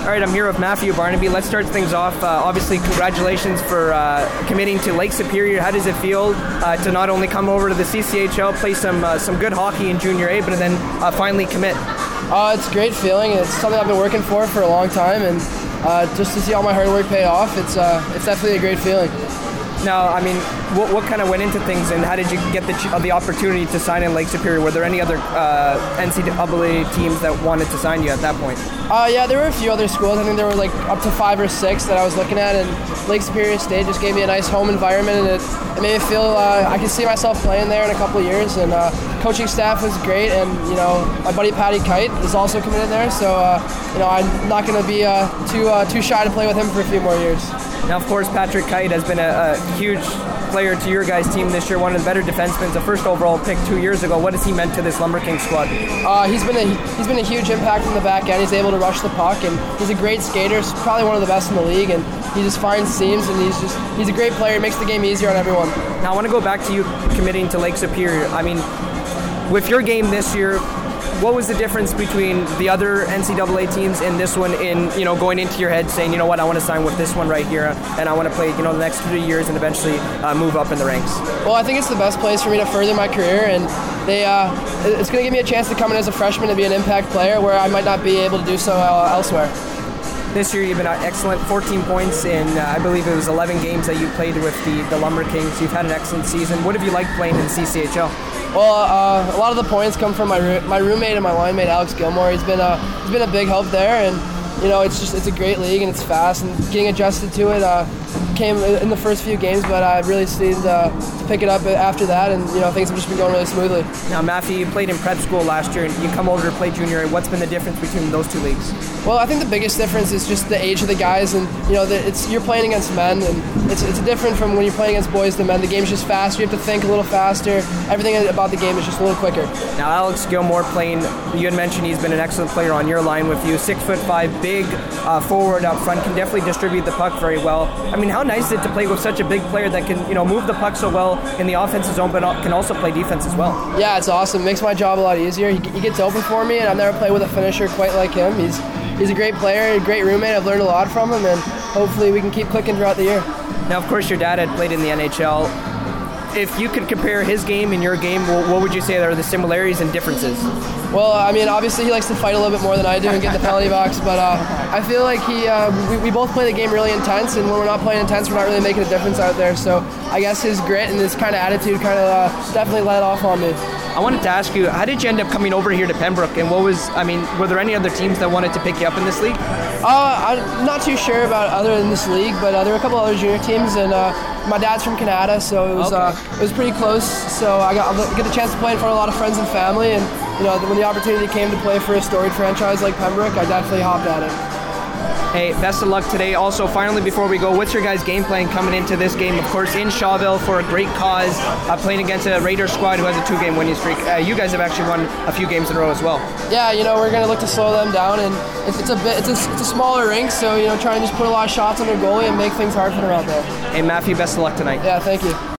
All right, I'm here with Matthew Barnaby. Let's start things off. Uh, obviously, congratulations for uh, committing to Lake Superior. How does it feel uh, to not only come over to the CCHL, play some uh, some good hockey in Junior A, but then uh, finally commit? Uh, it's a great feeling. It's something I've been working for for a long time, and just to see all my hard work pay off, it's it's definitely a great feeling. Now, I mean, what, what kind of went into things, and how did you get the ch- the opportunity to sign in Lake Superior? Were there any other uh, NCAA teams that wanted to sign you at that point? Uh, yeah, there were a few other schools. I think there were like up to five or six that I was looking at, and Lake Superior State just gave me a nice home environment, and it, it made me feel uh, I could see myself playing there in a couple years. And uh, coaching staff was great, and you know my buddy Patty Kite is also committed there, so uh, you know I'm not going to be uh, too uh, too shy to play with him for a few more years. Now, of course, Patrick Kite has been a, a huge player to your guys' team this year, one of the better defensemen, the first overall pick two years ago. What has he meant to this Lumber King squad? Uh, he's been a he's been a huge impact in the back end. He's able to rush the puck, and he's a great skater. He's probably one of the best in the league, and he just finds seams, and he's just he's a great player. He makes the game easier on everyone. Now, I want to go back to you committing to Lake Superior. I mean, with your game this year, what was the difference between the other NCAA teams and this one in you know going into your head saying you know what I want to sign with this one right here and I want to play you know the next three years and eventually uh, move up in the ranks? Well, I think it's the best place for me to further my career, and they uh, it's going to give me a chance to come in as a freshman and be an impact player where I might not be able to do so uh, elsewhere. This year you've been excellent, 14 points in uh, I believe it was 11 games that you played with the, the Lumber Kings. You've had an excellent season. What have you liked playing in CCHL? Well, uh, a lot of the points come from my my roommate and my line mate Alex Gilmore. He's been a he's been a big help there, and you know it's just it's a great league and it's fast and getting adjusted to it uh, came in the first few games, but I really seemed uh, to pick it up after that, and you know things have just been going really smoothly. Now, Matthew, you played in prep school last year, and you come over to play junior. What's been the difference between those two leagues? Well, I think the biggest difference is just the age of the guys, and you know, the, it's you're playing against men, and it's, it's different from when you're playing against boys to men. The game's just faster. You have to think a little faster. Everything about the game is just a little quicker. Now, Alex Gilmore playing. You had mentioned he's been an excellent player on your line with you. Six foot five, big uh, forward up front, can definitely distribute the puck very well. I mean, how nice is it to play with such a big player that can you know move the puck so well in the offensive zone, but can also play defense as well? Yeah, it's awesome. It makes my job a lot easier. He, he gets open for me, and I've never played with a finisher quite like him. He's he's a great player, a great roommate. I've learned a lot from him, and hopefully we can keep clicking throughout the year. Now, of course, your dad had played in the NHL. If you could compare his game and your game, what would you say are the similarities and differences? Well, I mean, obviously he likes to fight a little bit more than I do and get in the penalty box, but uh, I feel like he, uh, we, we both play the game really intense, and when we're not playing intense, we're not really making a difference out there. So I guess his grit and his kind of attitude kind of uh, definitely let off on me. I wanted to ask you, how did you end up coming over here to Pembroke? And what was, I mean, were there any other teams that wanted to pick you up in this league? Uh, I'm not too sure about other than this league, but uh, there were a couple other junior teams, and uh, my dad's from Canada, so it was Okay. uh, it was pretty close. So I got I get the chance to play in front of a lot of friends and family, and you know when the opportunity came to play for a storied franchise like Pembroke, I definitely hopped at it. Hey, best of luck today. Also, finally, before we go, what's your guys' game plan coming into this game? Of course, in Shawville for a great cause, uh, playing against a Raider squad who has a two-game winning streak. Uh, you guys have actually won a few games in a row as well. Yeah, you know we're gonna look to slow them down, and it's, it's a bit it's a, it's a smaller rink, so you know try and just put a lot of shots on their goalie and make things hard for them out there. Hey, Matthew, best of luck tonight. Yeah, thank you.